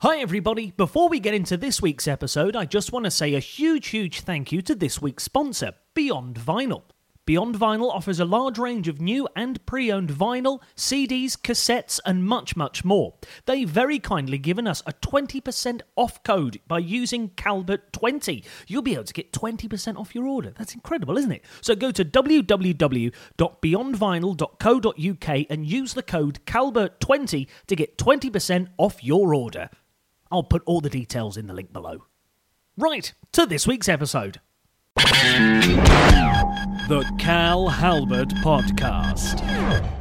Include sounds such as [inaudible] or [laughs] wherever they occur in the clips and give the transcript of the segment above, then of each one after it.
Hi, everybody. Before we get into this week's episode, I just want to say a huge, huge thank you to this week's sponsor, Beyond Vinyl. Beyond Vinyl offers a large range of new and pre owned vinyl, CDs, cassettes, and much, much more. They've very kindly given us a 20% off code by using Calbert20. You'll be able to get 20% off your order. That's incredible, isn't it? So go to www.beyondvinyl.co.uk and use the code Calbert20 to get 20% off your order. I'll put all the details in the link below. Right, to this week's episode. The Cal Halbert Podcast.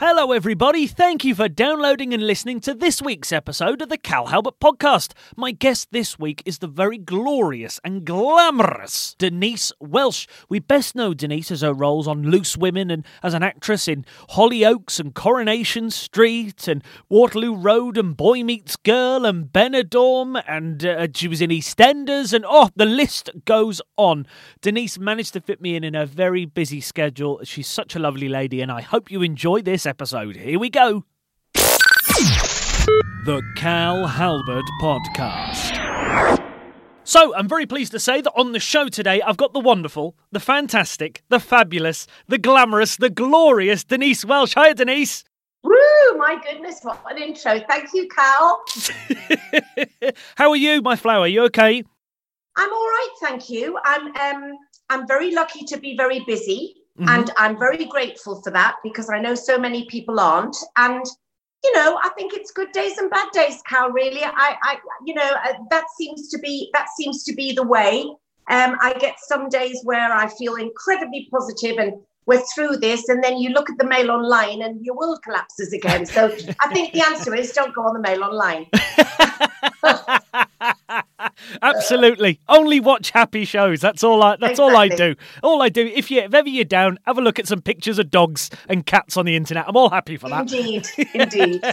Hello, everybody. Thank you for downloading and listening to this week's episode of the Cal Halbert Podcast. My guest this week is the very glorious and glamorous Denise Welch. We best know Denise as her roles on Loose Women and as an actress in Hollyoaks and Coronation Street and Waterloo Road and Boy Meets Girl and Benidorm and uh, she was in EastEnders and oh, the list goes on. Denise managed to fit me in in her very busy schedule. She's such a lovely lady and I hope you enjoy this episode. Here we go. The Cal Halbert Podcast. So, I'm very pleased to say that on the show today, I've got the wonderful, the fantastic, the fabulous, the glamorous, the glorious Denise Welch. Hi, Denise. Woo! My goodness, what an intro. Thank you, Cal. [laughs] How are you, my flower? You okay? I'm all right, thank you. I'm um I'm very lucky to be very busy. Mm-hmm. And I'm very grateful for that because I know so many people aren't. And, you know, I think it's good days and bad days, Cal, really. I, I you know, uh, that seems to be, that seems to be the way. Um, I get some days where I feel incredibly positive and we're through this and then you look at the mail online and your world collapses again so [laughs] i think the answer is don't go on the mail online [laughs] [laughs] absolutely. Only watch happy shows. That's all i that's exactly. all i do. All i do if you if ever you're down have a look at some pictures of dogs and cats on the internet. I'm all happy for that. Indeed [laughs] indeed.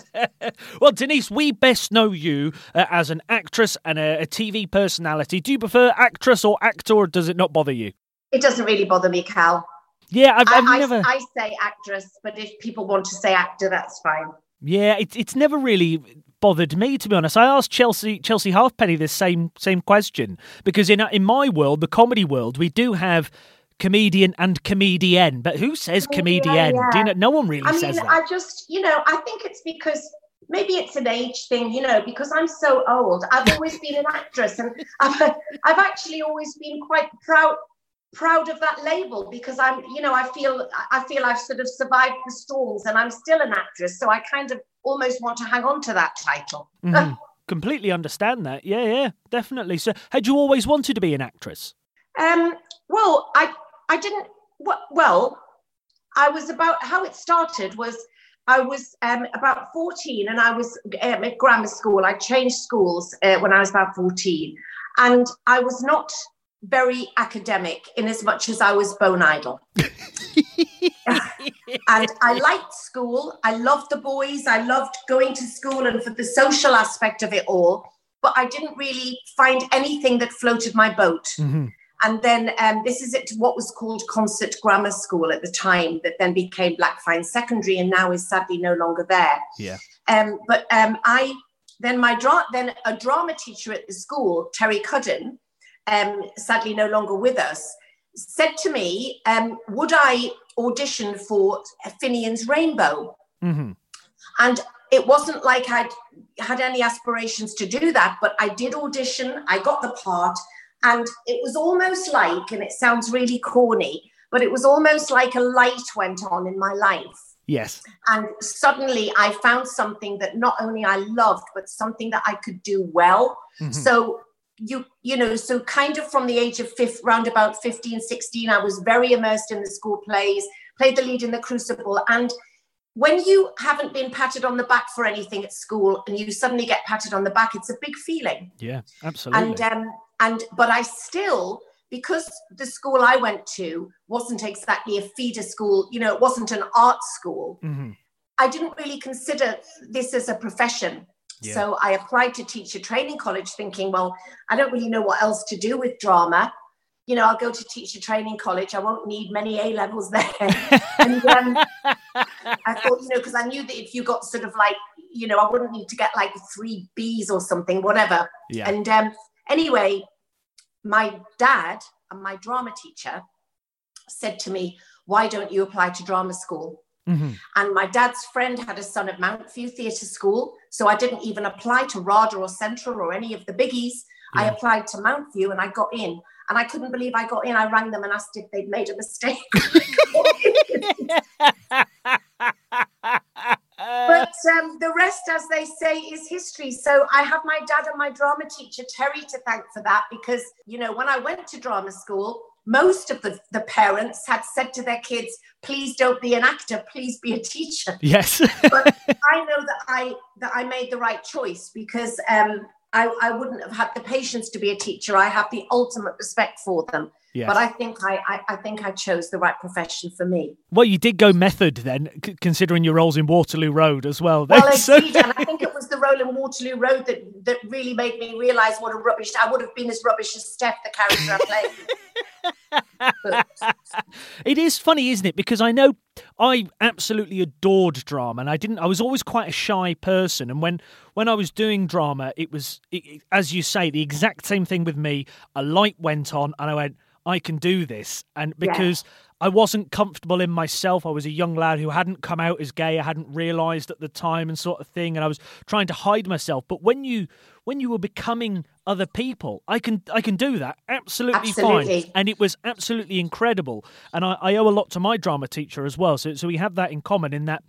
Well denise we best know you uh, as an actress and a, a tv personality. Do you prefer actress or actor or does it not bother you? It doesn't really bother me cal. Yeah, I've, I've I, never. I, I say actress, but if people want to say actor, that's fine. Yeah, it's it's never really bothered me to be honest. I asked Chelsea Chelsea Halfpenny this same same question because in in my world, the comedy world, we do have comedian and comedian, but who says comedian? Yeah, yeah. Do you know? No one really says? I says mean, that. I just, you know, I think it's because maybe it's an age thing, you know, because I'm so old. I've [laughs] always been an actress, and I've I've actually always been quite proud proud of that label because I'm, you know, I feel I feel I've sort of survived the storms and I'm still an actress. So I kind of almost want to hang on to that title. [laughs] Mm-hmm. Completely understand that. Yeah, yeah, definitely. So had you always wanted to be an actress? Um, well, I I didn't well, I was about how it started was I was um, about 14 and I was um, at grammar school. I changed schools uh, when I was about 14. And I was not very academic in as much as I was bone idle. [laughs] and I liked school. I loved the boys. I loved going to school and for the social aspect of it all. But I didn't really find anything that floated my boat. Mm-hmm. And then um, this is it, what was called Consett Grammar School at the time, that then became Blackfyne Secondary, and now is sadly no longer there. Yeah. Um, but um, I then my dra- then a drama teacher at the school, Terry Cudden, um, sadly no longer with us, said to me, um, Would I audition for Finian's Rainbow? Mm-hmm. And it wasn't like I'd had any aspirations to do that, but I did audition, I got the part, and it was almost like, and it sounds really corny, but it was almost like a light went on in my life. Yes. And suddenly I found something that not only I loved, but something that I could do well. Mm-hmm. So you you know so kind of from the age of fifth round about 15 16 i was very immersed in the school plays played the lead in the crucible. And when you haven't been patted on the back for anything at school and you suddenly get patted on the back it's a big feeling. Yeah absolutely. And um and but i still because the school i went to wasn't exactly a feeder school you know it wasn't an art school mm-hmm. i didn't really consider this as a profession yeah. So I applied to teacher training college thinking, well, I don't really know what else to do with drama. You know, I'll go to teacher training college. I won't need many A levels there. [laughs] and um, I thought, you know, because I knew that if you got sort of like you know, I wouldn't need to get like three B's or something, whatever. Yeah. And um, anyway, my dad and my drama teacher said to me, Why don't you apply to drama school? Mhm. And my dad's friend had a son at Mountview Theatre School. So I didn't even apply to RADA or Central or any of the biggies. I applied to Mountview and I got in. And I couldn't believe I got in. I rang them and asked if they'd made a mistake. [laughs] but um, the rest, as they say, is history. So I have my dad and my drama teacher, Terry, to thank for that because, you know, when I went to drama school, most of the, the parents had said to their kids, please don't be an actor, please be a teacher. [laughs] yes. But [laughs] I know that I that I made the right choice because um, I, I wouldn't have had the patience to be a teacher. I have the ultimate respect for them. Yes. But I think I, I, I think I chose the right profession for me. well, you did go method then, c- considering your roles in Waterloo Road as well. then. Well, [laughs] So- indeed, and I think it was the role in Waterloo Road that, that really made me realise what a rubbish. I would have been as rubbish as Steph, the character I played. [laughs] It is funny, isn't it? Because I know I absolutely adored drama, and I didn't. I was always quite a shy person, and when when I was doing drama, it was, it, it- as you say, the exact same thing with me. A light went on, and I went, I can do this, and Yeah. because. I wasn't comfortable in myself. I was a young lad who hadn't come out as gay. I hadn't realised at the time and sort of thing, and I was trying to hide myself. But when you when you were becoming other people, I can I can do that absolutely, fine and it was absolutely incredible. And I, I owe a lot to my drama teacher as well. So so we have that in common in that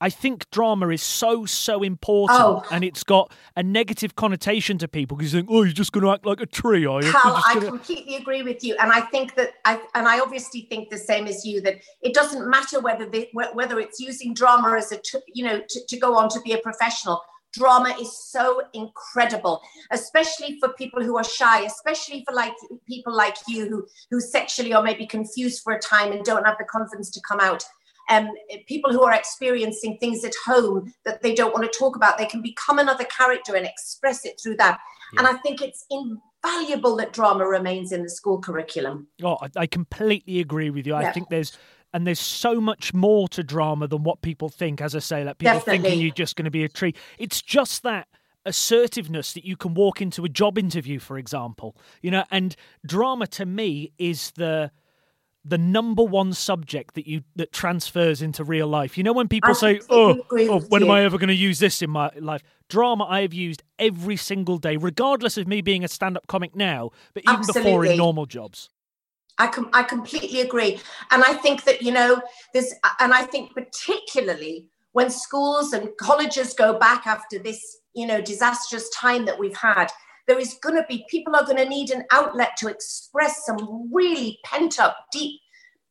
I think drama is so so important, Oh. and it's got a negative connotation to people because you think, oh, you're just going to act like a tree, are you? Just I gonna-" completely agree with you, and I think that I and I obviously think the same as you that it doesn't matter whether the, whether it's using drama as a t- you know to, to go on to be a professional. Drama is so incredible, especially for people who are shy, especially for like people like you who who sexually or maybe confused for a time and don't have the confidence to come out. Um, people who are experiencing things at home that they don't want to talk about, they can become another character and express it through that. And I think it's invaluable that drama remains in the school curriculum. Oh, I, I completely agree with you. I think there's and there's so much more to drama than what people think. As I say, like people thinking you're just going to be a tree. It's just that assertiveness that you can walk into a job interview, for example. You know, and drama to me is the the number one subject that you that transfers into real life. You know, when people I say, "Oh, oh when am. I ever going to use this in my life?" Drama I have used every single day, regardless of me being a stand-up comic now, but even before in normal jobs. I com- I completely agree, and I think that you know this, and I think particularly when schools and colleges go back after this, you know, disastrous time that we've had, there is going to be people are going to need an outlet to express some really pent up, deep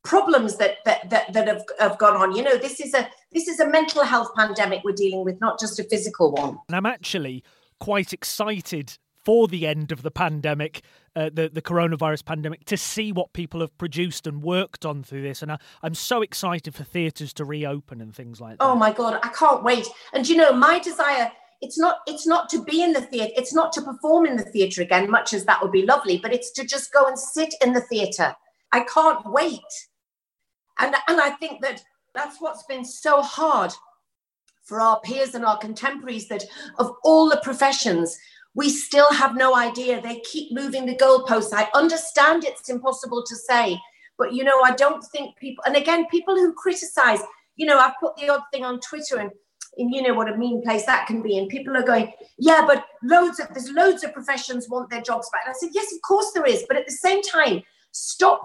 problems that that that, that have, have gone on. You know, this is a this is a mental health pandemic we're dealing with, not just a physical one. And I'm actually quite excited for the end of the pandemic, uh, the the coronavirus pandemic, to see what people have produced and worked on through this. And I, I'm so excited for theatres to reopen and things like that. Oh my god, I can't wait. And you know, my desire it's not it's not to be in the theater, it's not to perform in the theater again, much as that would be lovely, but it's to just go and sit in the theater. I can't wait. And and I think that that's what's been so hard for our peers and our contemporaries that of all the professions we still have no idea. They keep moving the goalposts. I understand it's impossible to say, but you know, I don't think people, and again, people who criticize, you know, I've put the odd thing on Twitter and, and you know what a mean place that can be. And people are going, yeah, but loads of, there's loads of professions want their jobs back. And I said, yes, of course there is. But at the same time, stop,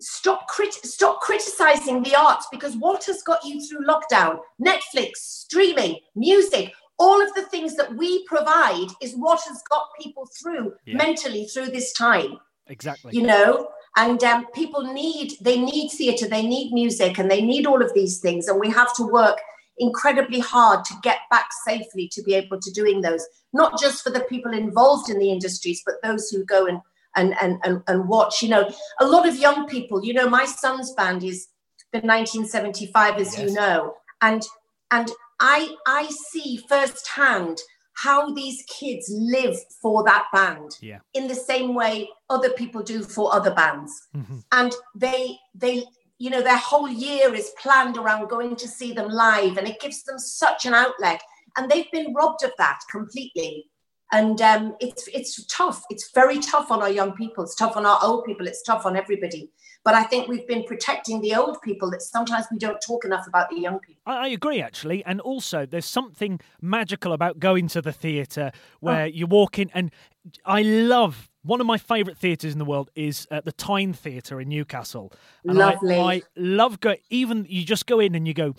stop, crit- stop criticizing the arts because what has got you through lockdown? Netflix, streaming, music, all of the things that we provide is what has got people through Yeah. mentally through this time exactly. you know and um, people need they need theatre they need music and they need all of these things and we have to work incredibly hard to get back safely to be able to doing those not just for the people involved in the industries but those who go and and and and, and watch you know a lot of young people you know my son's band is the 1975 as Yes. you know and and i i see firsthand how these kids live for that band Yeah. in the same way other people do for other bands Mhm. and they they you know their whole year is planned around going to see them live and it gives them such an outlet and they've been robbed of that completely. And um, it's it's tough. It's very tough on our young people. It's tough on our old people. It's tough on everybody. But I think we've been protecting the old people that sometimes we don't talk enough about the young people. I, I agree, actually. And also, there's something magical about going to the theatre where oh. you walk in, and I love one of my favourite theatres in the world is uh, the Tyne Theatre in Newcastle. And Lovely. I, I love go. Even you just go in and you go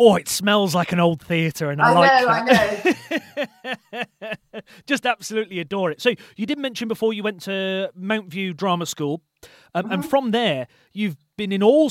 oh, it smells like an old theatre, and I, I like know, that. I know. [laughs] Just absolutely adore it. So you did mention before you went to Mountview Drama School, um, mm-hmm. and from there you've been in all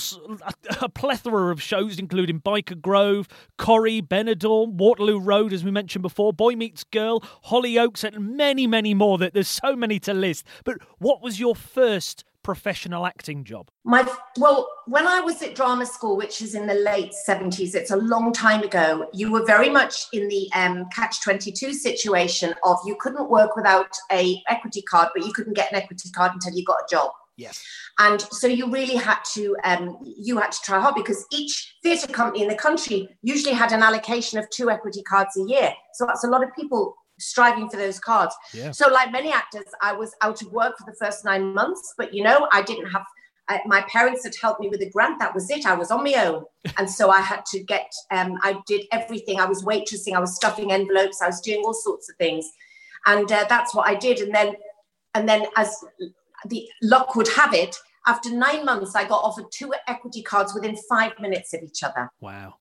a plethora of shows, including Byker Grove, Corrie, Benidorm, Waterloo Road, as we mentioned before, Boy Meets Girl, Hollyoaks, and many, many more. That there's so many to list. But what was your first professional acting job? My well, when I was at drama school, which is in the late seventies, it's a long time ago. You were very much in the um, catch twenty two situation of you couldn't work without a equity card, but you couldn't get an equity card until you got a job. Yes. And so you really had to um, you had to try hard because each theatre company in the country usually had an allocation of two equity cards a year. So that's a lot of people striving for those cards. Yeah. So, like many actors, I was out of work for the first nine months, but you know, I didn't have. Uh, my parents had helped me with a grant. That was it. I was on my own, [laughs] and so I had to get. Um, I did everything. I was waitressing. I was stuffing envelopes. I was doing all sorts of things, and uh, that's what I did. And then, and then, as the luck would have it, after nine months, I got offered two equity cards within five minutes of each other. Wow.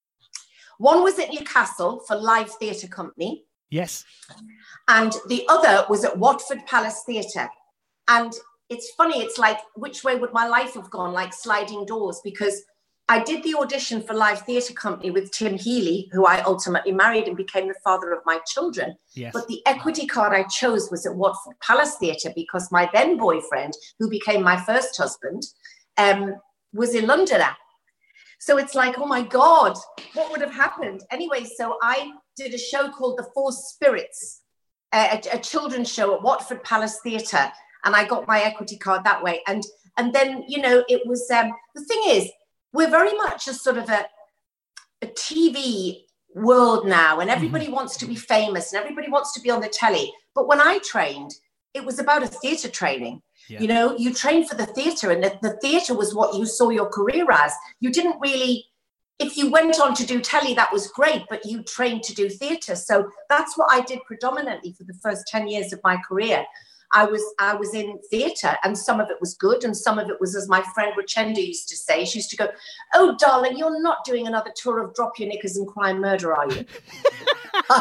One was at Newcastle for Live Theatre Company, Yes. And the other was at Watford Palace Theatre. And it's funny, it's like, which way would my life have gone? Like sliding doors, because I did the audition for Live Theatre Company with Tim Healy, who I ultimately married and became the father of my children. Yes. But the equity card I chose was at Watford Palace Theatre because my then boyfriend, who became my first husband, um, was in Londoner. So it's like, oh my God, what would have happened? Anyway, so I did a show called The Four Spirits, a, a children's show at Watford Palace Theatre, and I got my equity card that way. And and then you know it was um, the thing is we're very much a sort of a, a TV world now, and everybody mm-hmm. wants to be famous and everybody wants to be on the telly. But when I trained, it was about a theatre training. Yeah. You know, you trained for the theatre, and the, the theatre was what you saw your career as. You didn't really if you went on to do telly, that was great, but you trained to do theatre. So that's what I did predominantly for the first 10 years of my career. I was I was in theatre and some of it was good and some of it was as my friend Richenda used to say, she used to go, Oh darling, you're not doing another tour of Drop Your Knickers and Cry Murder, are you? [laughs]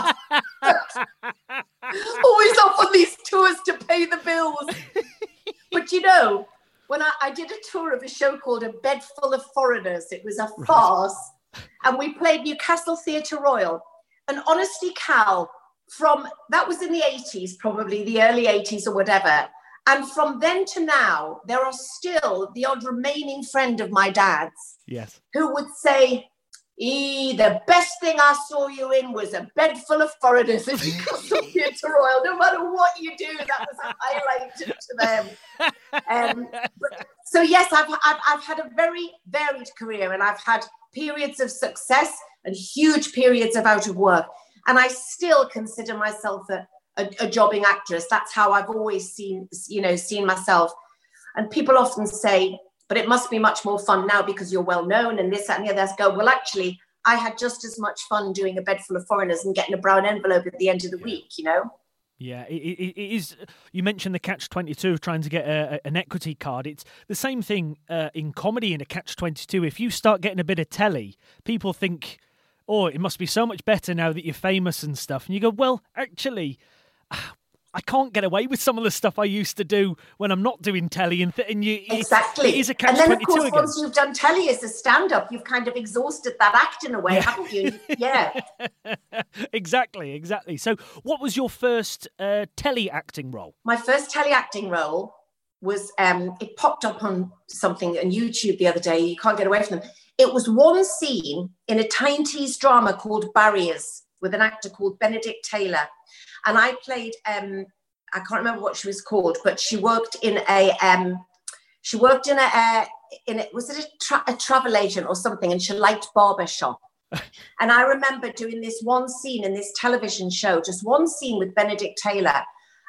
Always off on these tours to pay the bills. But you know, when I, I, did a tour of a show called A Bed Full of Foreigners. It was a farce. And we played Newcastle Theatre Royal. And honestly, Cal, from that was in the 80s, probably the early 80s or whatever. And from then to now, there are still the odd remaining friend of my dad's. Yes. Who would say, E, the best thing I saw you in was a bed full of foreigners in Newcastle [laughs] Theatre Royal. No matter what you do, that was a highlight to them. Um, but, so yes, I've, I've, I've had a very varied career and I've had periods of success and huge periods of out of work. And I still consider myself a, a, a jobbing actress. That's how I've always seen, you know, seen myself. And people often say, but it must be much more fun now because you're well known and this, that, and the other. I go, well, actually, I had just as much fun doing a bed full of foreigners and getting a brown envelope at the end of the week, you know? Yeah, it, it, it is. You mentioned the catch twenty two of trying to get a, an equity card. It's the same thing uh, in comedy in a catch twenty two. If you start getting a bit of telly, people think, "Oh, it must be so much better now that you're famous and stuff." And you go, "Well, actually, I can't get away with some of the stuff I used to do when I'm not doing telly and, th- and you exactly. It is a catch and then of course, once you've done telly as a stand-up, you've kind of exhausted that act in a way, yeah. haven't you? [laughs] Yeah. exactly, exactly. So, what was your first uh, telly acting role? My first telly acting role was um, it popped up on something on YouTube the other day. You can't get away from them. It was one scene in a Tyne-Tees drama called Barriers with an actor called Benedict Taylor and I played. Um, I can't remember what she was called, but she worked in a. Um, she worked in a, in it was it a, tra- a travel agent or something, and she liked barber shop. [laughs] and I remember doing this one scene in this television show, just one scene with Benedict Taylor.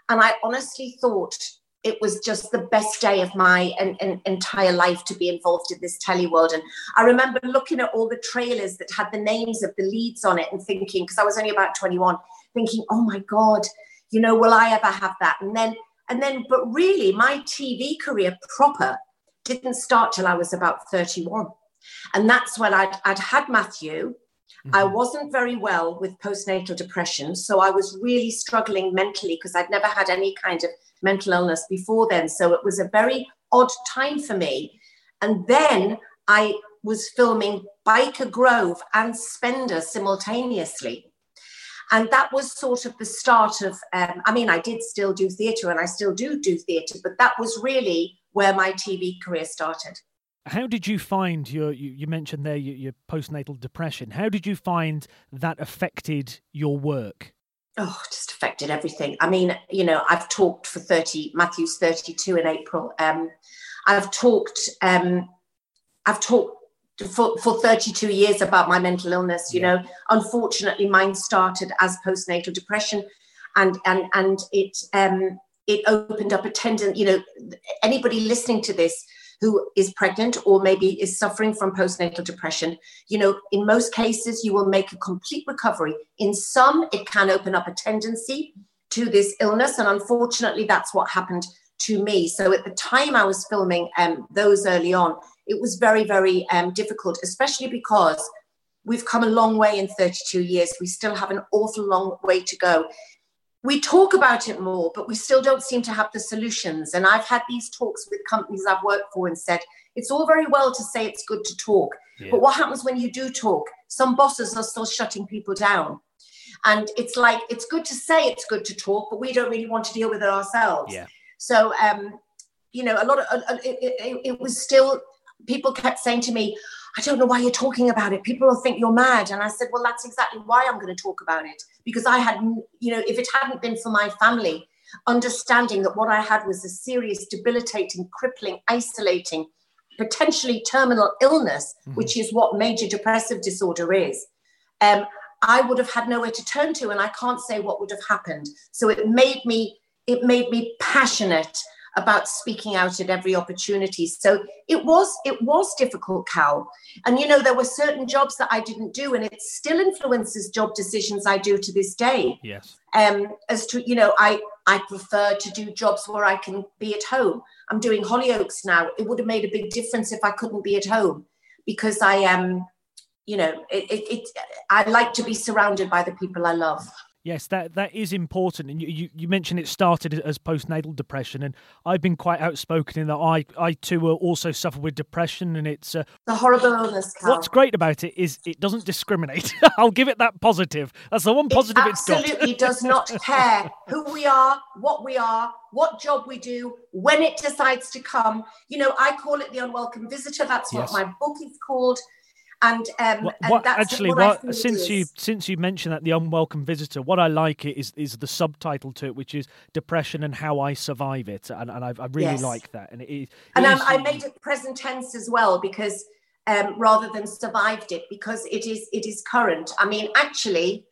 And I honestly thought it was just the best day of my en- en- entire life to be involved in this telly world. And I remember looking at all the trailers that had the names of the leads on it and thinking, because I was only about 21, thinking, oh my God, you know, will I ever have that? And then, and then, but really, my TV career proper didn't start till I was about 31. And that's when I'd, I'd had Matthew. Mm-hmm. I wasn't very well with postnatal depression. So I was really struggling mentally because I'd never had any kind of mental illness before then. So it was a very odd time for me. And then I was filming Byker Grove and Spender simultaneously. And that was sort of the start of, um, I mean, I did still do theatre and I still do do theatre, but that was really where my TV career started. How did you find your, you, you mentioned there your, your postnatal depression. How did you find that affected your work? oh, just affected everything. I mean, you know, I've talked for 30, Matthew's 32 in April. Um, I've talked, um, I've talked for, for 32 years about my mental illness. You yeah. know, unfortunately, mine started as postnatal depression, and and and it um, it opened up a tendon. You know, anybody listening to this who is pregnant or maybe is suffering from postnatal depression, you know, in most cases, you will make a complete recovery. In some, it can open up a tendency to this illness. And unfortunately, that's what happened to me. So at the time I was filming um, those early on, it was very, very um, difficult, especially because we've come a long way in 32 years. We still have an awful long way to go we talk about it more, but we still don't seem to have the solutions. And I've had these talks with companies I've worked for and said, it's all very well to say it's good to talk, yeah. but what happens when you do talk? Some bosses are still shutting people down. And it's like, it's good to say it's good to talk, but we don't really want to deal with it ourselves. Yeah. So, um, you know, a lot of uh, uh it, it, it was still, people kept saying to me, I don't know why you're talking about it. People will think you're mad. And I said, well, that's exactly why I'm going to talk about it. Because I had, you know, if it hadn't been for my family, understanding that what I had was a serious, debilitating, crippling, isolating, potentially terminal illness, mm-hmm. which is what major depressive disorder is, um, I would have had nowhere to turn to. And I can't say what would have happened. So it made me, it made me passionate about speaking out at every opportunity. So it was it was difficult, Cal. And you know, there were certain jobs that I didn't do, and it still influences job decisions I do to this day. Yes. Um, as to you know, I I prefer to do jobs where I can be at home. I'm doing Hollyoaks now. It would have made a big difference if I couldn't be at home because I am, um, you know, it, it, it I like to be surrounded by the people I love. Yes, that that is important. And you, you, you, mentioned it started as postnatal depression, and I've been quite outspoken in that I I too also suffer with depression, and it's uh, a horrible illness. Cal. What's great about it is it doesn't discriminate. [laughs] I'll give it that positive. That's the one positive it it's absolutely does not [laughs] care who we are, what we are, what job we do, when it decides to come. You know, I call it the unwelcome visitor. That's yes. what my book is called and um, what, what, actually what, what since you since you mentioned that the unwelcome visitor what i like it is is the subtitle to it which is depression and how i survive it and, and I, I really yes. like that and it, it and um, i made it present tense as well because um, rather than survived it because it is it is current i mean actually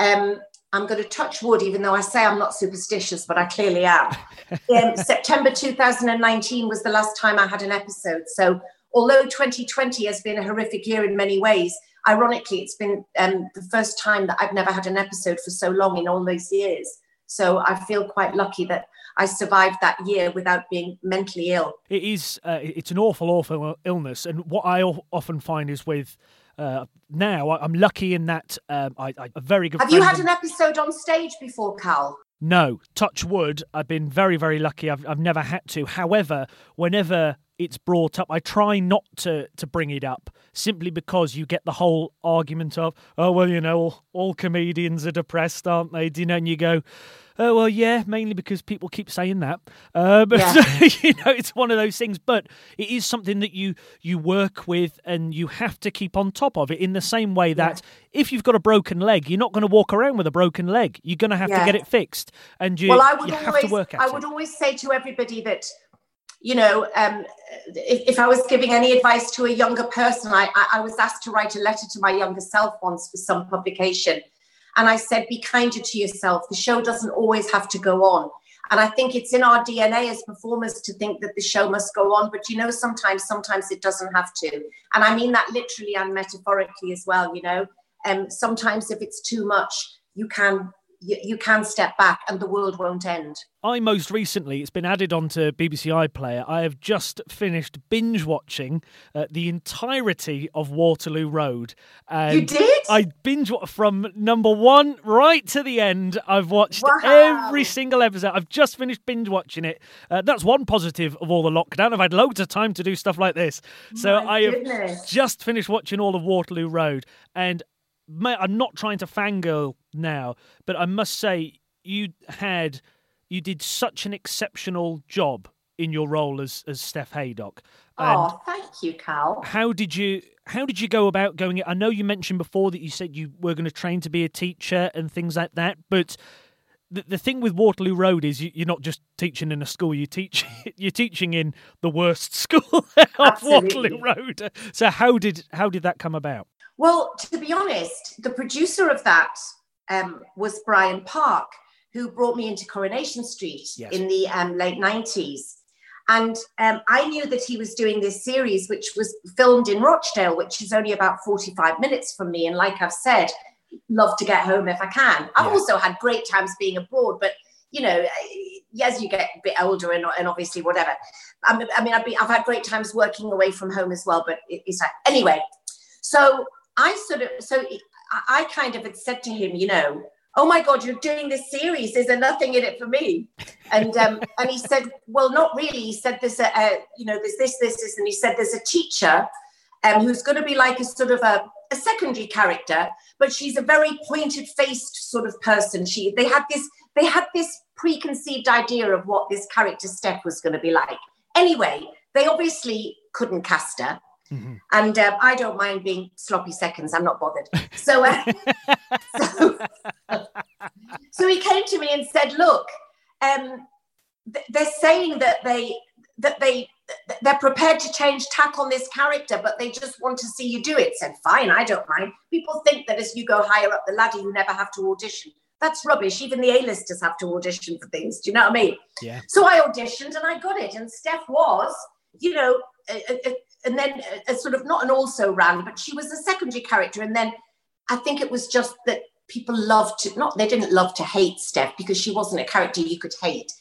um, I'm going to touch wood, even though I say I'm not superstitious, but I clearly am. [laughs] um, September 2019 was the last time I had an episode. So although 2020 has been a horrific year in many ways, ironically, it's been um, the first time that I've never had an episode for so long in all those years. So I feel quite lucky that I survived that year without being mentally ill. It is. Uh, it's an awful, awful illness, and what I often find is with. Uh, now I'm lucky in that um, I, I, a very good. Have you had an episode on stage before, Cal? No, touch wood. I've been very, very lucky. I've, I've never had to. However, whenever it's brought up. I try not to to bring it up simply because you get the whole argument of, oh well, you know, all, all comedians are depressed, aren't they? Do you know? And you go, oh well, yeah, mainly because people keep saying that. Uh, but yeah. [laughs] you know, it's one of those things. But it is something that you you work with, and you have to keep on top of it. In the same way that yeah. if you've got a broken leg, you're not going to walk around with a broken leg. You're going to have yeah. to get it fixed, and you. Well, I would always, I would it. always say to everybody that you know, um, if, if, I was giving any advice to a younger person, I, I, was asked to write a letter to my younger self once for some publication. And I said, be kinder to yourself. The show doesn't always have to go on. And I think it's in our DNA as performers to think that the show must go on. But you know, sometimes, sometimes it doesn't have to. And I mean that literally and metaphorically as well, you know. Um, sometimes if it's too much, you can you, you can step back and the world won't end. I most recently, it's been added onto BBC iPlayer. I have just finished binge watching uh, the entirety of Waterloo Road. And you did? I binge from number one right to the end. I've watched wow. every single episode. I've just finished binge watching it. Uh, that's one positive of all the lockdown. I've had loads of time to do stuff like this. So My I goodness. have just finished watching all of Waterloo Road. And I'm not trying to fangirl now, but I must say you had you did such an exceptional job in your role as as Steph Haydock. oh, thank you, Cal. How did you how did you go about going? I know you mentioned before that you said you were going to train to be a teacher and things like that, but the, the thing with Waterloo Road is you, are not just teaching in a school. You teach [laughs] you're teaching in the worst [laughs] school of Waterloo Road. So how did how did that come about? Well, to be honest, the producer of that um, was Brian Park, who brought me into Coronation Street yes. in the um, late 90s. And um, I knew that he was doing this series, which was filmed in Rochdale, which is only about 45 minutes from me. And like I've said, love to get home if I can. I've also had great times being abroad, but you know, as you get a bit older and, and obviously whatever. I mean, I've, been, I've had great times working away from home as well, but it's like, anyway. So I sort of, so I kind of had said to him, you know, oh my God, you're doing this series. Is there nothing in it for me? And um, [laughs] and he said, well, not really. He said, there's a, a, you know, there's this, this, this, and he said, there's a teacher um, who's going to be like a sort of a, a secondary character, but she's a very pointed faced sort of person. She, they had this, they had this preconceived idea of what this character Steph was going to be like. Anyway, they obviously couldn't cast her. Mm-hmm. And um, I don't mind being sloppy seconds. I'm not bothered. So, uh, so, [laughs] so, he came to me and said, "Look, um, th- they're saying that they that they they're prepared to change tack on this character, but they just want to see you do it." Said, "Fine, I don't mind." People think that as you go higher up the ladder, you never have to audition. That's rubbish. Even the A-listers have to audition for things. Do you know what I mean? Yeah. So I auditioned and I got it. And Steph was, you know, a, a, and then a, a sort of not an also ran, but she was a secondary character. And then I think it was just that people loved to not they didn't love to hate Steph because she wasn't a character you could hate.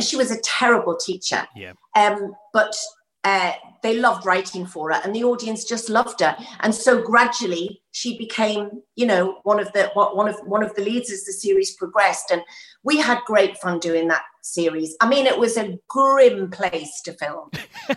She was a terrible teacher. Yeah. Um, but uh, they loved writing for her and the audience just loved her. And so gradually she became you know one of the one of one of the leads as the series progressed. And we had great fun doing that series. I mean it was a grim place to film.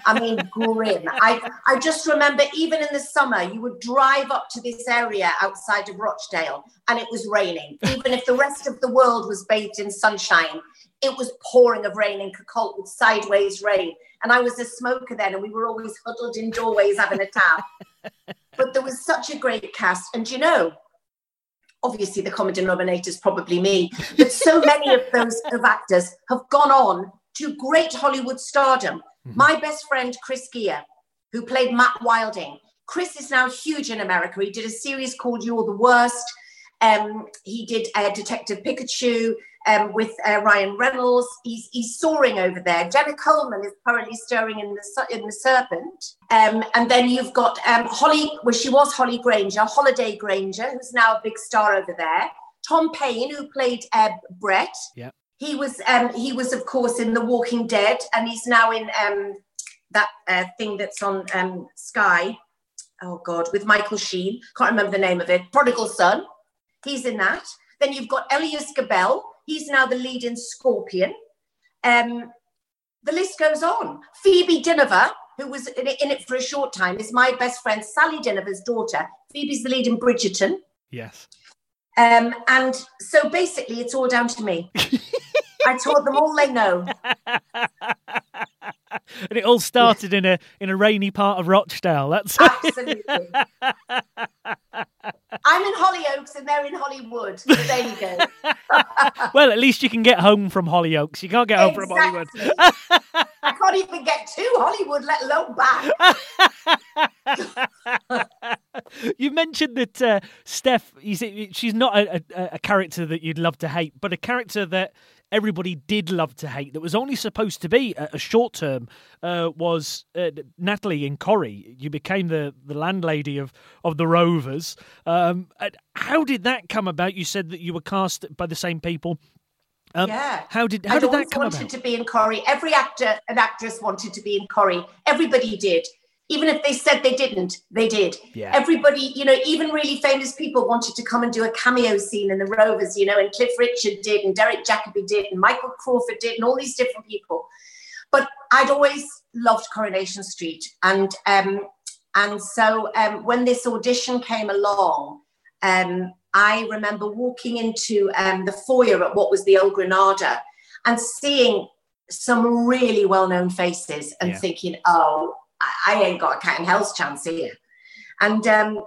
I mean [laughs] grim. I i just remember even in the summer you would drive up to this area outside of rochdale and it was raining. Even if the rest of the world was bathed in sunshine it was pouring of rain in Kirkholt with sideways rain. And I was a smoker then, and we were always huddled in doorways having a tap. [laughs] but there was such a great cast. And you know, obviously the common denominator is probably me, but so [laughs] many of those of actors have gone on to great Hollywood stardom. Mm-hmm. My best friend, Chris Geere, who played Matt Wilding. Chris is now huge in America. He did a series called You're the Worst. Um, he did uh, Detective Pikachu um, with uh, Ryan Reynolds. He's, he's soaring over there. Jenna Coleman is currently stirring in the in the Serpent. Um, and then you've got um, Holly, well, she was Holly Grainger, Holliday Grainger, who's now a big star over there. Tom Payne, who played uh, Brett. Yeah. He was um, he was of course in The Walking Dead, and he's now in um, that uh, thing that's on um, Sky. Oh God, with Michael Sheen. Can't remember the name of it. Prodigal Son. He's in that. Then you've got Elyes Gabel, He's now the lead in Scorpion. Um, the list goes on. Phoebe Dynevor, who was in it, in it, for a short time, is my best friend Sally Dynevor's daughter. Phoebe's the lead in Bridgerton. Yes. Um, and so basically, it's all down to me. [laughs] I told them all they know. [laughs] and it all started in a in a rainy part of Rochdale. That's [laughs] absolutely. I'm in Hollyoaks and they're in Hollywood. So there you go. [laughs] well, at least you can get home from Hollyoaks. You can't get home exactly. from Hollywood. I can't even get to Hollywood, let alone back. [laughs] you mentioned that uh, Steph, you see, she's not a, a, a character that you'd love to hate, but a character that everybody did love to hate that was only supposed to be a, a short term uh, was uh, Natalie in Corrie. You became the, the landlady of, of the Rovers. Um, how did that come about? You said that you were cast by the same people. Um, yeah. How did how I'd did that come wanted to be in Corrie. Every actor and actress wanted to be in Corrie. Everybody did even if they said they didn't, they did. Yeah. Everybody, you know, even really famous people wanted to come and do a cameo scene in the Rovers, you know, and Cliff Richard did, and Derek Jacobi did, and Michael Crawford did, and all these different people. But I'd always loved Coronation Street, and um, and so um, when this audition came along, um, I remember walking into um, the foyer at what was the old Granada and seeing some really well-known faces and yeah. thinking, oh, I, ain't got a cat in hell's chance here. And um,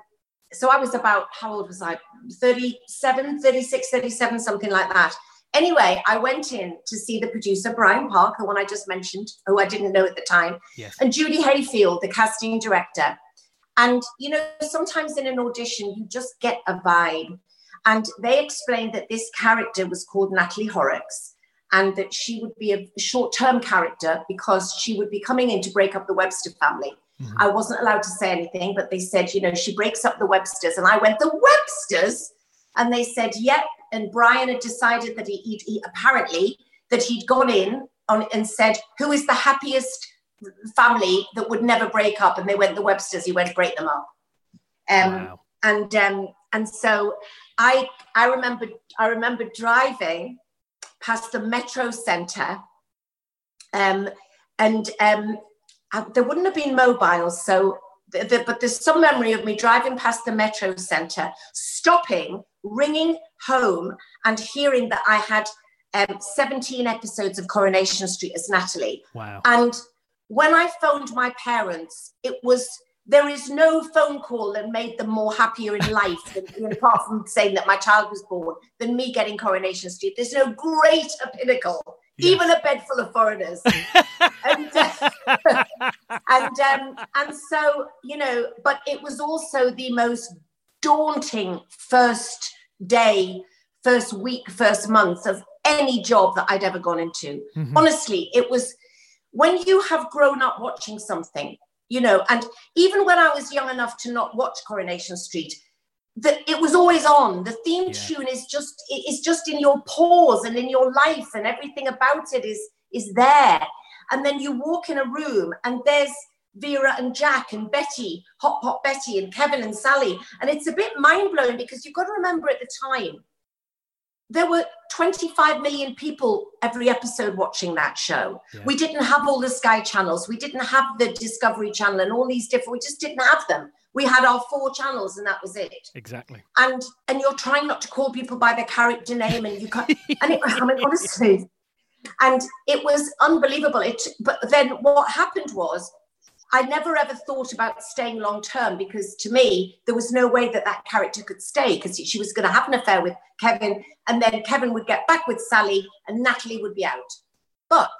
so I was about, how old was I? 37, 36, 37, something like that. Anyway, I went in to see the producer, Brian Park, the one I just mentioned, who I didn't know at the time, yes. and Judi Hayfield, the casting director. And, you know, sometimes in an audition, you just get a vibe. And they explained that this character was called Natalie Horrocks and that she would be a short term character because she would be coming in to break up the Webster family. Mm-hmm. I wasn't allowed to say anything, but they said, you know, she breaks up the Websters. And I went, the Websters? And they said, yep. And Brian had decided that he, he, he apparently that he'd gone in on, and said, who is the happiest family that would never break up? And they went, the Websters. He went, break them up. Um, wow. And um, and so I I remember I remember driving past the Metro Centre. Um, and um, I, there wouldn't have been mobiles, so the, the, but there's some memory of me driving past the Metro Centre, stopping, ringing home, and hearing that I had um, 17 episodes of Coronation Street as Natalie. Wow. And when I phoned my parents, it was there is no phone call that made them more happier in life than, apart from saying that my child was born than me getting coronation street there's no greater pinnacle yes. even a bed full of foreigners and, uh, [laughs] and um, and so you know but it was also the most daunting first day first week first month of any job that i'd ever gone into mm-hmm. honestly it was when you have grown up watching something you know and even when i was young enough to not watch coronation street that it was always on. The theme yeah. tune is just is just in your pores and in your life and everything about it is is there. And then you walk in a room and there's vera and jack and betty hot pot betty and kevin and sally. And it's a bit mind-blowing because you've got to remember at the time there were 25 million people every episode watching that show. Yeah. We didn't have all the Sky channels. We didn't have the Discovery Channel and all these different, we just didn't have them. We had our four channels and that was it. Exactly. And and you're trying not to call people by their character name and you can't and it, I mean honestly. And it was unbelievable. It but then what happened was I never ever thought about staying long term because to me, there was no way that that character could stay because she was going to have an affair with Kevin and then Kevin would get back with Sally and Natalie would be out. But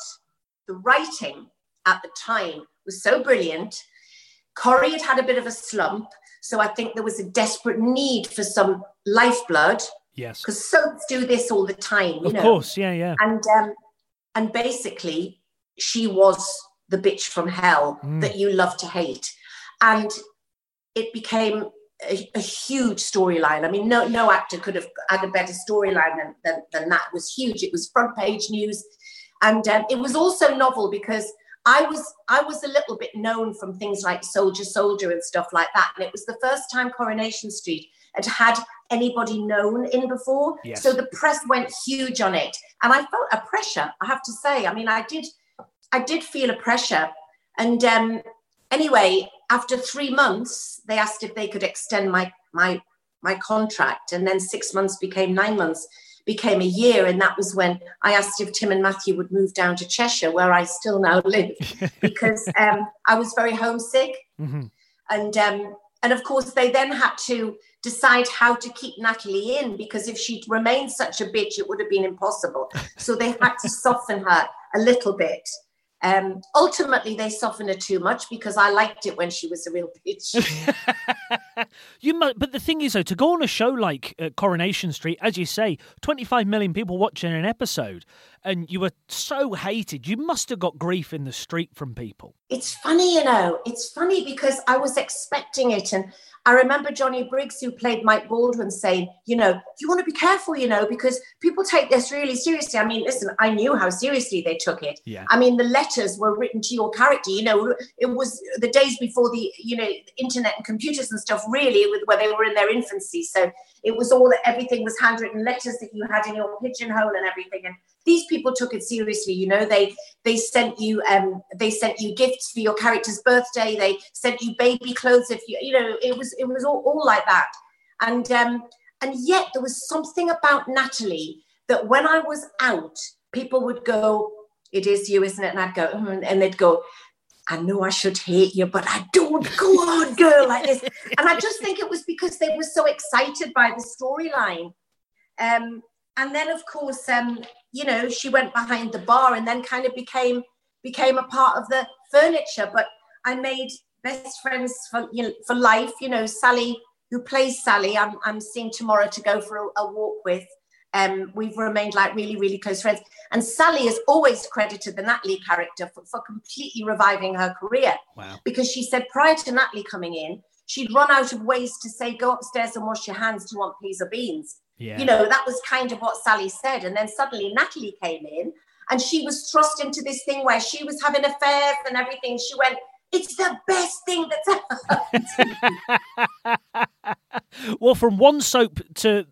the writing at the time was so brilliant. Corrie had had a bit of a slump. So I think there was a desperate need for some lifeblood. Yes. Because soaps do this all the time. of know? Of course, yeah, yeah. And um, and basically, she was the bitch from hell mm. that you love to hate. And it became a, a huge storyline. I mean, no, no actor could have had a better storyline than, than, than, that. It was huge. It was front page news. And um, it was also novel because I was I was a little bit known from things like Soldier Soldier and stuff like that. And it was the first time Coronation Street had had anybody known in before. Yes. So the press went huge on it. And I felt a pressure, I have to say. I mean, I did I did feel a pressure. And um, anyway, after three months, they asked if they could extend my my my contract, and then six months became nine months, became a year, and that was when I asked if Tim and Matthew would move down to Cheshire, where I still now live, [laughs] because um, I was very homesick, mm-hmm. and um, and of course they then had to decide how to keep Natalie in because if she'd remained such a bitch, it would have been impossible. So they had to [laughs] soften her a little bit Um, ultimately, they softened her too much because I liked it when she was a real bitch. [laughs] you must, but the thing is, though, to go on a show like uh, Coronation Street, as you say, 25 million people watching an episode, and you were so hated, you must have got grief in the street from people. It's funny, you know, it's funny because I was expecting it, and I remember Johnny Briggs, who played Mike Baldwin, saying, you know, you want to be careful, you know, because people take this really seriously. I mean, listen, I knew how seriously they took it. Yeah. I mean, the letters were written to your character, you know, it was the days before the, you know, internet and computers and stuff, really, where they were in their infancy. So it was all, that everything was handwritten letters that you had in your pigeonhole and everything. And these people took it seriously you know they they sent you um they sent you gifts for your character's birthday they sent you baby clothes if you you know it was it was all, all like that and um and yet there was something about natalie that when i was out people would go it is you isn't it and i'd go mm, and they'd go I know I should hate you, but I don't. Go on, girl, like this. And I just think it was because they were so excited by the storyline. Um, and then, of course, um, you know, she went behind the bar and then kind of became became a part of the furniture. But I made best friends for you know, for life. You know, Sally, who plays Sally, I'm I'm seeing tomorrow to go for a, a walk with. Um, we've remained like really, really close friends. And Sally has always credited the Natalie character for, for completely reviving her career. Wow. Because she said prior to Natalie coming in, she'd run out of ways to say, go upstairs and wash your hands. Do you want peas or beans? Yeah. You know, that was kind of what Sally said. And then suddenly Natalie came in and she was thrust into this thing where she was having affairs and everything. She went, it's the best thing that's ever happened. [laughs] well, from one soap to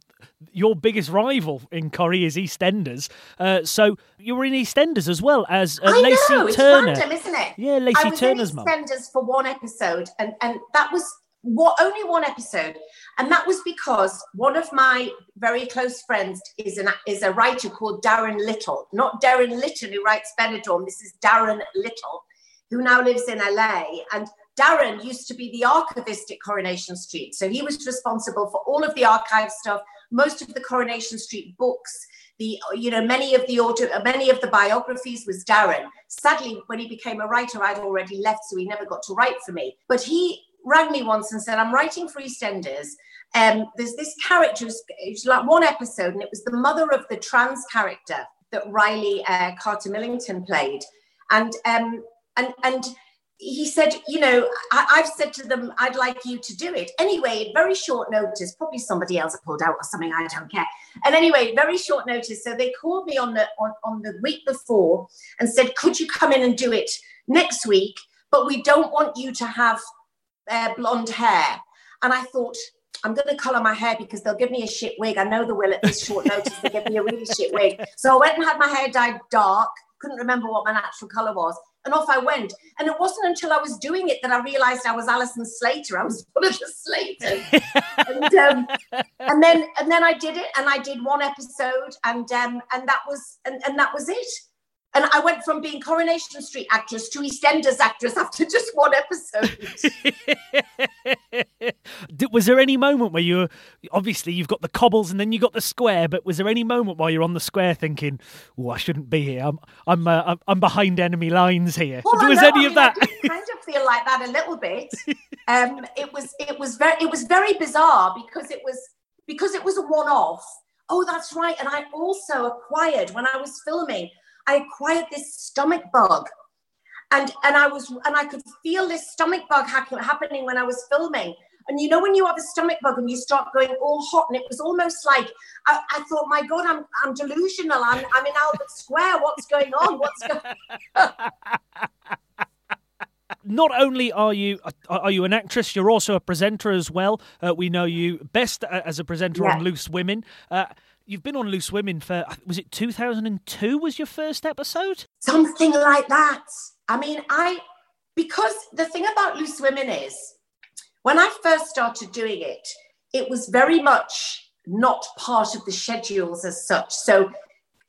your biggest rival in Corrie is EastEnders. Uh, so you were in EastEnders as well as uh, Lacey know, Turner. Random, isn't it? Yeah, Lacey I was Turner's in. EastEnders for one episode, and and that was what only one episode, and that was because one of my very close friends is an is a writer called Darren Little, not Derren Litten who writes Benidorm. This is Darren Little, who now lives in LA, and Darren used to be the archivist at Coronation Street, so he was responsible for all of the archive stuff, most of the Coronation Street books. The you know many of the auto many of the biographies was Darren. Sadly, when he became a writer, I'd already left, so he never got to write for me. But he rang me once and said, I'm writing for EastEnders. Um, there's this character, it's like one episode, and it was the mother of the trans character that Riley uh, Carter Millington played. And, um, and, and he said, you know, I, have said to them, I'd like you to do it. Anyway, very short notice, probably somebody else pulled out or something, I don't care. And anyway, very short notice. So they called me on the on, on the week before and said, could you come in and do it next week? But we don't want you to have uh, blonde hair. And I thought, I'm going to color my hair because they'll give me a shit wig. I know they will at this short notice. They give me a really shit wig. So I went and had my hair dyed dark. Couldn't remember what my natural color was. And off I went. And it wasn't until I was doing it that I realized I was Alison Slater. I was [laughs] one of the Slaters. and, um, and then and then I did it and I did one episode and um, and that was and, and that was it. And I went from being Coronation Street actress to EastEnders actress [laughs] after just one episode. [laughs] was there any moment where you were, obviously you've got the cobbles and then you got the square, but was there any moment while you're on the square thinking, "Oh, I shouldn't be here. I'm I'm uh, I'm behind enemy lines here." Well, was any I mean, of that? I kind of feel like that a little bit. [laughs] Um, it was it was very it was very bizarre because it was because it was a one off. Oh, that's right. And I also acquired when I was filming. I acquired this stomach bug. And, and I was and I could feel this stomach bug happening when I was filming. And you know when you have a stomach bug and you start going all hot, and it was almost like I, I thought, my God, I'm I'm delusional. I'm I'm in Albert Square. What's going on? What's going? [laughs] On? Not only are you are you an actress, you're also a presenter as well. Uh, we know you best as a presenter Yeah. on Loose Women. Uh, you've been on Loose Women for was it 2002? Was your first episode? something like that. I mean, I because the thing about loose women is when I first started doing it, it was very much not part of the schedules as such. So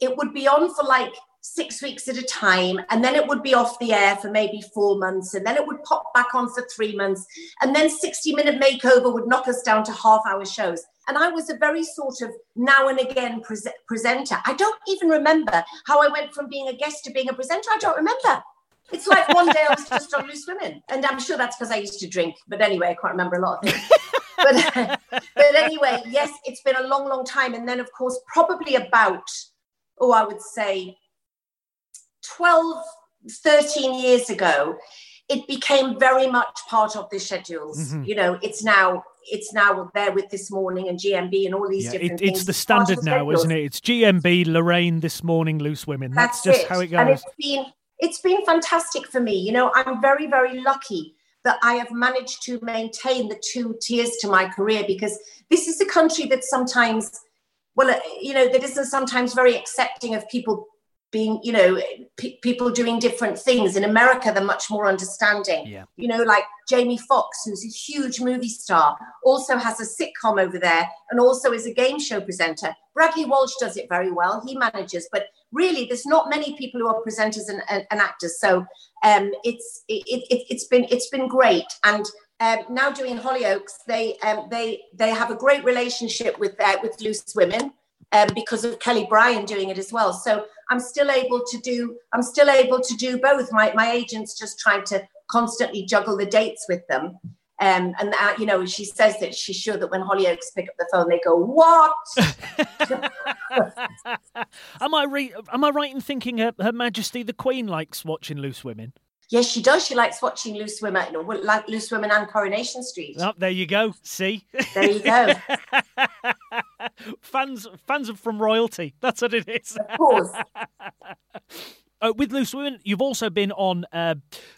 it would be on for like six weeks at a time, and then it would be off the air for maybe four months, and then it would pop back on for three months, and then 60 minute makeover would knock us down to half hour shows. And I was a very sort of now and again pre- presenter. I don't even remember how I went from being a guest to being a presenter. I don't remember. It's like one day I was just on loose women, and I'm sure that's because I used to drink. But anyway, I can't remember a lot of things. [laughs] but, [laughs] but anyway, yes, it's been a long, long time. And then, of course, probably about, oh, I would say 12, 13 years ago, it became very much part of the schedules. Mm-hmm. You know, it's now it's now there with this morning and GMB and all these yeah, different it, things. It's the standard now, isn't it? It's GMB, Lorraine this morning, loose women. That's, That's just it. how it goes. And it's been it's been fantastic for me. You know, I'm very, very lucky that I have managed to maintain the two tiers to my career because this is a country that sometimes, well, you know, that isn't sometimes very accepting of people being, you know, p- people doing different things. In America, they're much more understanding. Yeah. You know, like Jamie Foxx who's a huge movie star, also has a sitcom over there and also is a game show presenter. Bradley Walsh does it very well. He manages, but really, there's not many people who are presenters and, and, and actors. So um, it's it, it, has been it's been great. And um, now doing Hollyoaks, they um, they they have a great relationship with uh, with Loose Women um, because of Kelle Bryan doing it as well. So I'm still able to do I'm still able to do both. My my agent's just trying to constantly juggle the dates with them. Um, and that, you know, she says that she's sure that when Hollyoaks pick up the phone, they go, "What?" [laughs] am I re- am I right in thinking her, her Majesty the Queen likes watching Loose Women? Yes, she does. She likes watching Loose Women, you know, like Loose Women and Coronation Street. Oh, there you go. See, there you go. [laughs] fans, fans of from royalty. That's what it is. Of course. [laughs] Uh, with Loose Women, you've also been on uh,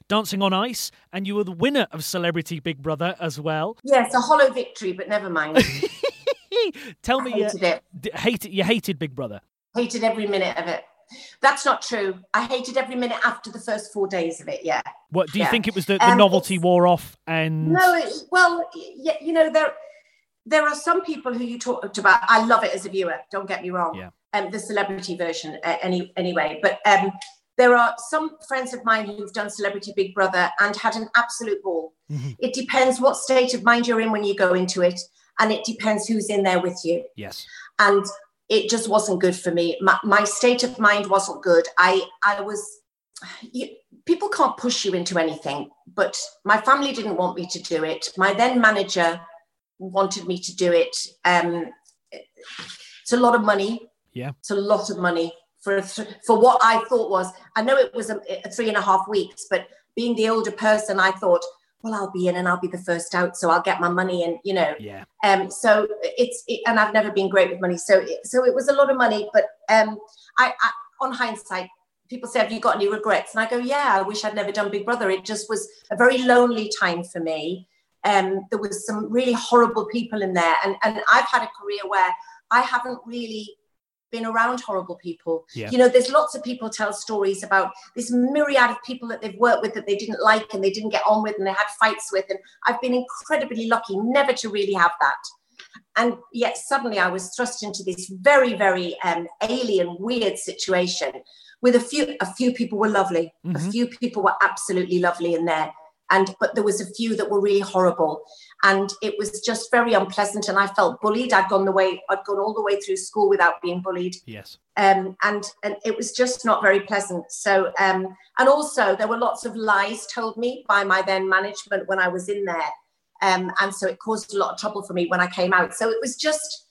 Dancing on Ice, and you were the winner of Celebrity Big Brother as well. Yes, a hollow victory, but never mind. [laughs] Tell me, hated uh, it. Hated you hated Big Brother. Hated every minute of it. That's not true. I hated every minute after the first four days of it. Yeah. What do you yeah. think it was? The, the um, novelty wore off, and no. It, well, yeah, you know there there are some people who you talked about. I love it as a viewer. Don't get me wrong. Yeah. Um, the celebrity version, uh, any anyway. But um, there are some friends of mine who've done Celebrity Big Brother and had an absolute ball. Mm-hmm. It depends what state of mind you're in when you go into it, and it depends who's in there with you. Yes. And it just wasn't good for me. My, my state of mind wasn't good. I I was. You, people can't push you into anything, but my family didn't want me to do it. My then manager wanted me to do it. Um, it's a lot of money. Yeah, it's a lot of money for th- for what I thought was. I know it was a, a three and a half weeks, but being the older person, I thought well, I'll be in and I'll be the first out, so I'll get my money and you know. Yeah. Um. So it's it, and I've never been great with money, so it, so it was a lot of money. But um, I, I on hindsight, people say, "Have you got any regrets?" And I go, "Yeah, I wish I'd never done Big Brother. It just was a very lonely time for me. Um, there was some really horrible people in there, and and I've had a career where I haven't really been around horrible people. Yeah. You know, there's lots of people tell stories about this myriad of people that they've worked with that they didn't like and they didn't get on with and they had fights with. And I've been incredibly lucky never to really have that. And yet suddenly I was thrust into this very, very um, alien, weird situation with a few, a few people were lovely. Mm-hmm. A few people were absolutely lovely in there and but there was a few that were really horrible. And it was just very unpleasant and i felt bullied. I'd gone the way i'd gone all the way through school without being bullied. Yes. Um, and and it was just not very pleasant. So um, and also there were lots of lies told me by my then management when i was in there. Um, and so it caused a lot of trouble for me when i came out. So it was just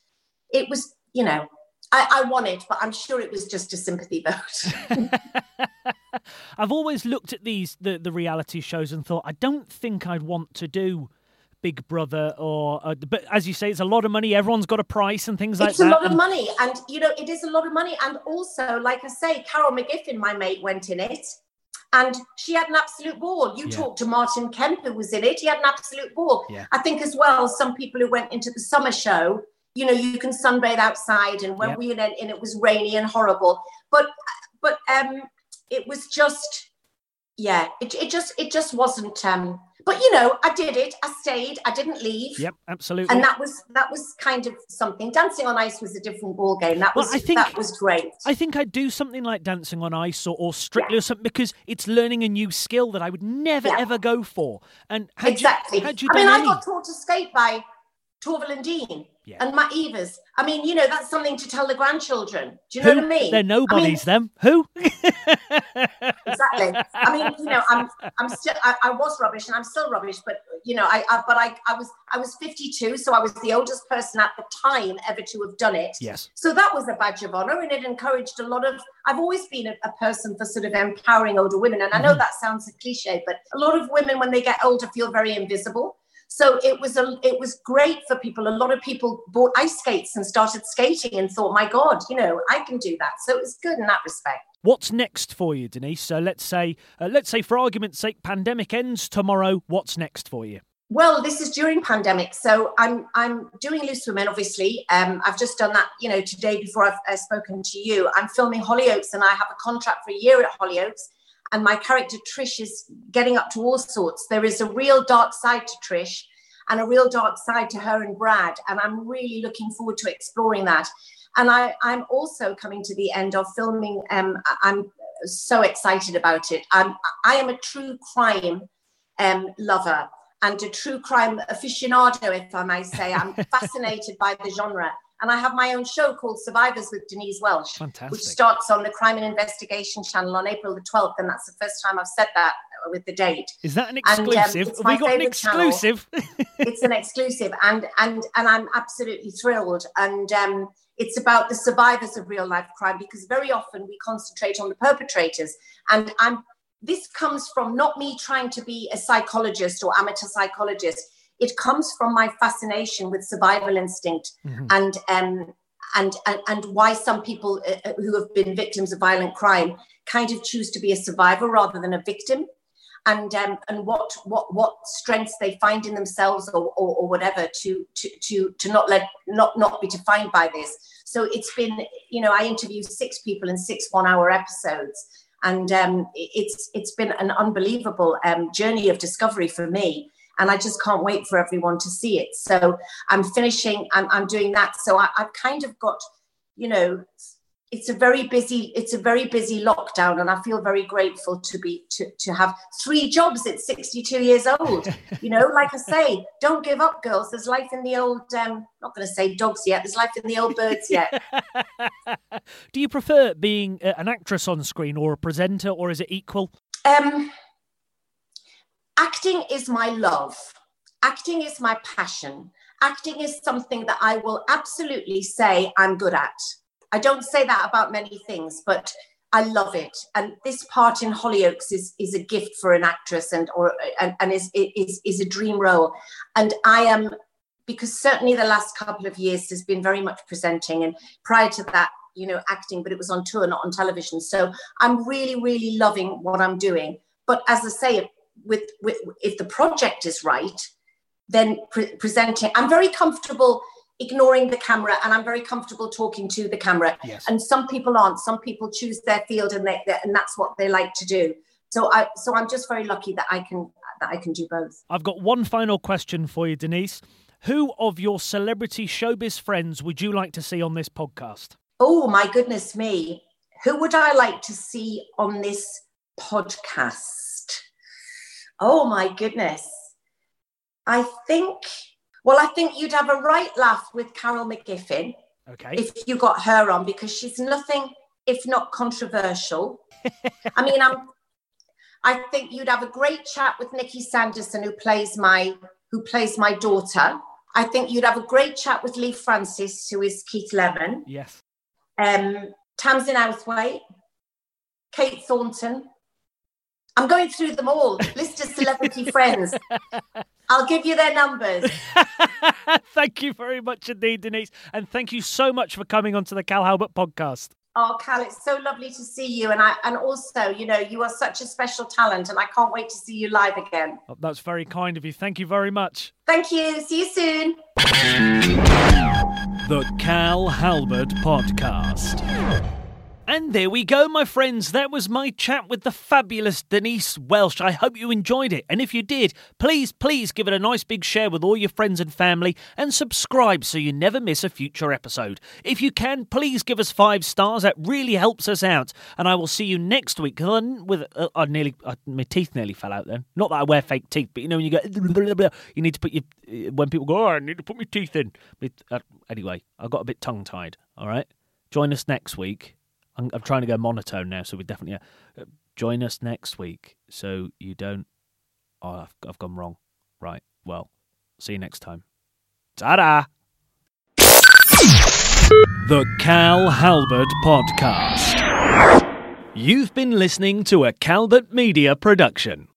it was you know I, I won it, but I'm sure it was just a sympathy vote. [laughs] [laughs] I've always looked at these the, the reality shows and thought I don't think I'd want to do Big Brother or uh, but as you say, it's a lot of money. Everyone's got a price and things like it's that. It's a lot of money, and you know it is a lot of money. And also, like I say, Carol McGiffin, my mate, went in it. And she had an absolute ball. You yeah. talked to Martin Kemp, who was in it. He had an absolute ball. Yeah. I think as well, some people who went into the summer show you know you can sunbathe outside and when yep. we went in it was rainy and horrible. But but um it was just yeah it, it just it just wasn't um but you know i did it. I stayed. I didn't leave. Yep absolutely. And that was that was kind of something. Dancing on ice was a different ball game that was well, I think, that was great. I think i'd do something like dancing on ice or, or strictly yeah. or something because it's learning a new skill that i would never yeah. ever go for. And exactly. you, you i mean any? i got taught to skate by Torvill and Dean yeah. and Matt Evers. I mean, you know, that's something to tell the grandchildren. Do you know Who? what I mean? They're nobodies, I mean, them. Who? [laughs] exactly. I mean, you know, I'm I'm still I, I was rubbish and I'm still rubbish, but you know, I, I but I I was I was 52, so I was the oldest person at the time ever to have done it. Yes. So that was a badge of honor, and it encouraged a lot of. I've always been a, a person for sort of empowering older women, and I know Mm-hmm. that sounds a cliche, but a lot of women when they get older feel very invisible. So it was a it was great for people. A lot of people bought ice skates and started skating and thought, my God, you know, I can do that. So it was good in that respect. What's next for you, Denise? So let's say, uh, let's say, for argument's sake, pandemic ends tomorrow. What's next for you? Well, this is during pandemic, so I'm I'm doing Loose Women. Obviously, um, I've just done that. You know, today before I've uh, spoken to you, I'm filming Hollyoaks, and I have a contract for a year at Hollyoaks. And my character Trish is getting up to all sorts. There is a real dark side to Trish, and a real dark side to her and Brad, and I'm really looking forward to exploring that. And I, I'm also coming to the end of filming. Um, I'm so excited about it. I'm, I am a true crime um, lover and a true crime aficionado, if I may say. I'm [laughs] fascinated by the genre. And I have my own show called Survivors with Denise Welch, Fantastic. which starts on the Crime and Investigation channel on April the 12th. And that's the first time I've said that with the date. Is that an And, um, exclusive? it's Have we got an exclusive? [laughs] it's an exclusive and and and i'm absolutely thrilled and um it's about the survivors of real life crime because very often we concentrate on the perpetrators and i'm this comes from not me trying to be a psychologist or amateur psychologist it comes from my fascination with survival instinct Mhm. and um and, and and why some people uh, uh, who have been victims of violent crime kind of choose to be a survivor rather than a victim. And um, and what what what strengths they find in themselves or, or, or whatever to, to to to not let not not be defined by this. So it's been you know i interview six people in six one hour episodes. And um, it- it's it's been an unbelievable um, journey of discovery for me and i just can't wait for everyone to see it. So i'm finishing i'm, I'm doing that. So I, i've kind of got you know it's a very busy it's a very busy lockdown and i feel very grateful to be to, to have three jobs at 62 years old. [laughs] You know like i say don't give up girls. There's life in the old um not going to say dogs yet there's life in the old birds yet. [laughs] Do you prefer being uh, an actress on screen or a presenter, or is it equal? um acting is my love acting is my passion acting is something that i will absolutely say i'm good at i don't say that about many things but I love it, and this part in Hollyoaks is is a gift for an actress, and or and, and is is is a dream role. And I am because certainly the last couple of years has been very much presenting, and prior to that, you know, acting, but it was on tour, not on television. So I'm really, really loving what I'm doing. But as I say, with, with if the project is right, then pre- presenting, I'm very comfortable ignoring the camera and I'm very comfortable talking to the camera. Yes. And some people aren't. Some people choose their field and they, they- and that's what they like to do. So I so I'm just very lucky that I can that I can do both. I've got one final question for you, Denise. Who of your celebrity showbiz friends would you like to see on this podcast? Oh my goodness me. Who would I like to see on this podcast? Oh my goodness. I think, well, I think you'd have a right laugh with Carol McGiffin Okay. if you got her on because she's nothing if not controversial. I mean, I'm I think you'd have a great chat with Nikki Sanderson who plays my who plays my daughter. I think you'd have a great chat with Leigh Francis, who is Keith Lemon yes. um, Tamsin Outhwaite, Kate Thornton. I'm going through them all. List of celebrity [laughs] friends. I'll give you their numbers. [laughs] thank you very much indeed, Denise. And thank you so much for coming onto the Cal Halbert podcast. Oh, Cal, it's so lovely to see you. And I and also, you know, you are such a special talent, and I can't wait to see you live again. Oh, That's very kind of you. Thank you very much. Thank you. See you soon. The Cal Halbert Podcast. And there we go, my friends. That was my chat with the fabulous Denise Welch. I hope you enjoyed it. And if you did, please, please give it a nice big share with all your friends and family and subscribe so you never miss a future episode. If you can, please give us five stars. That really helps us out. And I will see you next week With uh, I nearly, uh, my teeth nearly fell out then. Not that I wear fake teeth, but you know when you go, [laughs] you need to put your when people go, oh, I need to put my teeth in. Uh, anyway, I got a bit tongue tied. All right, join us next week. I'm, I'm trying to go monotone now, so we definitely uh, join us next week so you don't. Oh, I've, I've gone wrong. Right. Well, see you next time. Ta-da! The Cal Halbert Podcast. You've been listening to a Calbert Media production.